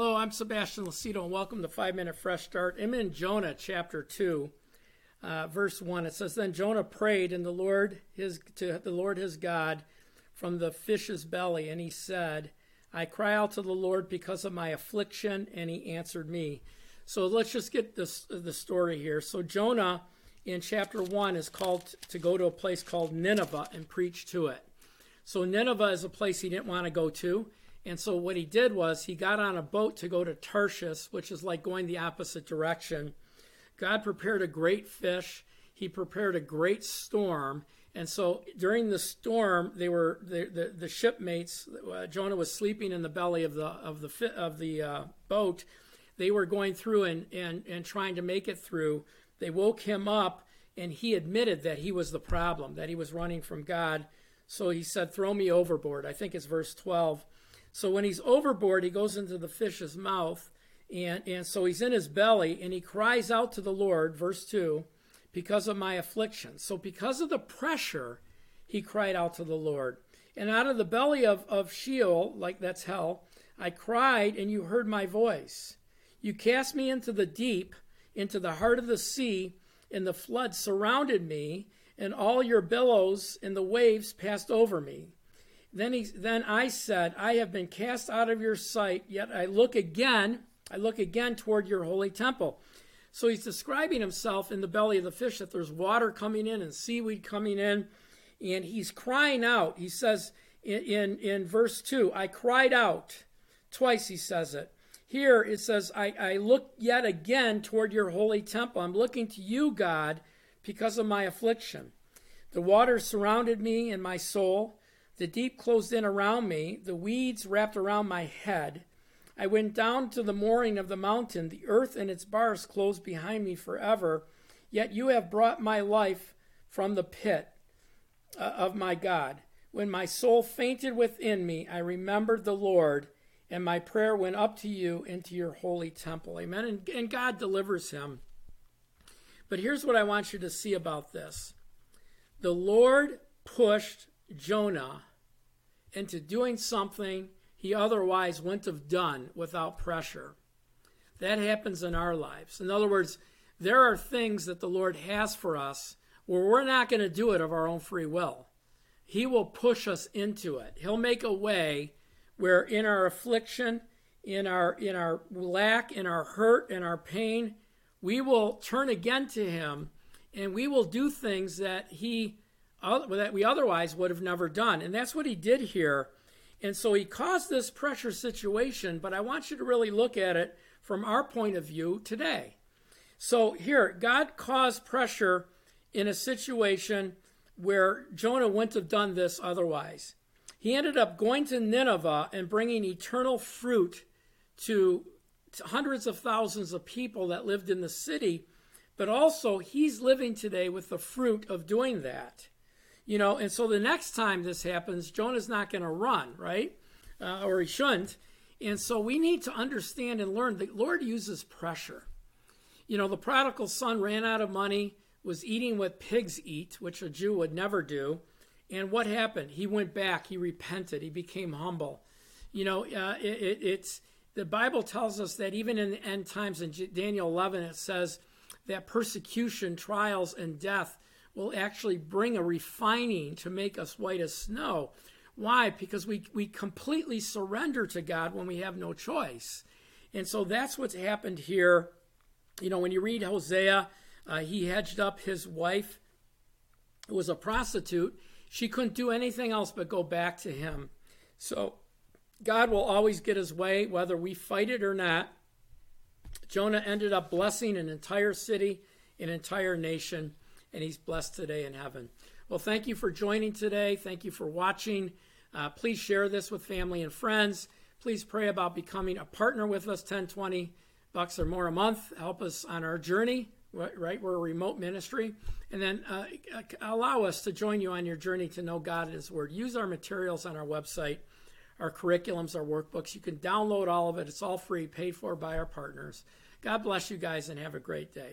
Hello, I'm Sebastian Lacido, and welcome to Five Minute Fresh Start. I'm in Jonah chapter two, uh, verse one. It says, "Then Jonah prayed, and the Lord his to the Lord his God from the fish's belly, and he said, I cry out to the Lord because of my affliction, and he answered me." So let's just get this the story here. So Jonah in chapter one is called to go to a place called Nineveh and preach to it. So Nineveh is a place he didn't want to go to. And so what he did was he got on a boat to go to Tarshish, which is like going the opposite direction. God prepared a great fish. He prepared a great storm. And so during the storm, they were the the, the shipmates. Uh, Jonah was sleeping in the belly of the of the of the uh, boat. They were going through and, and and trying to make it through. They woke him up, and he admitted that he was the problem, that he was running from God. So he said, "Throw me overboard." I think it's verse twelve. So when he's overboard, he goes into the fish's mouth, and, and so he's in his belly, and he cries out to the Lord, verse 2, because of my affliction. So because of the pressure, he cried out to the Lord. And out of the belly of, of Sheol, like that's hell, I cried, and you heard my voice. You cast me into the deep, into the heart of the sea, and the flood surrounded me, and all your billows and the waves passed over me. Then, he, then I said, I have been cast out of your sight, yet I look again, I look again toward your holy temple. So he's describing himself in the belly of the fish that there's water coming in and seaweed coming in, and he's crying out. He says in, in, in verse 2, I cried out. Twice he says it. Here it says, I, I look yet again toward your holy temple. I'm looking to you, God, because of my affliction. The waters surrounded me and my soul. The deep closed in around me, the weeds wrapped around my head. I went down to the mooring of the mountain. The earth and its bars closed behind me forever. Yet you have brought my life from the pit uh, of my God. When my soul fainted within me, I remembered the Lord, and my prayer went up to you into your holy temple. Amen. And, and God delivers him. But here's what I want you to see about this the Lord pushed Jonah into doing something he otherwise wouldn't have done without pressure. That happens in our lives. In other words, there are things that the Lord has for us where we're not going to do it of our own free will. He will push us into it. He'll make a way where in our affliction, in our in our lack, in our hurt, in our pain, we will turn again to him and we will do things that he that we otherwise would have never done. And that's what he did here. And so he caused this pressure situation, but I want you to really look at it from our point of view today. So here, God caused pressure in a situation where Jonah wouldn't have done this otherwise. He ended up going to Nineveh and bringing eternal fruit to, to hundreds of thousands of people that lived in the city, but also he's living today with the fruit of doing that. You know, and so the next time this happens, Jonah's not going to run, right? Uh, or he shouldn't. And so we need to understand and learn that Lord uses pressure. You know, the prodigal son ran out of money, was eating what pigs eat, which a Jew would never do. And what happened? He went back. He repented. He became humble. You know, uh, it, it, it's the Bible tells us that even in the end times, in Daniel 11, it says that persecution, trials, and death will actually bring a refining to make us white as snow. Why? Because we, we completely surrender to God when we have no choice. And so that's what's happened here. You know, when you read Hosea, uh, he hedged up his wife, who was a prostitute. She couldn't do anything else but go back to him. So God will always get his way, whether we fight it or not. Jonah ended up blessing an entire city, an entire nation and he's blessed today in heaven. Well, thank you for joining today. Thank you for watching. Uh, please share this with family and friends. Please pray about becoming a partner with us 10, 20 bucks or more a month. Help us on our journey, right? We're a remote ministry. And then uh, allow us to join you on your journey to know God and His Word. Use our materials on our website, our curriculums, our workbooks. You can download all of it, it's all free, paid for by our partners. God bless you guys and have a great day.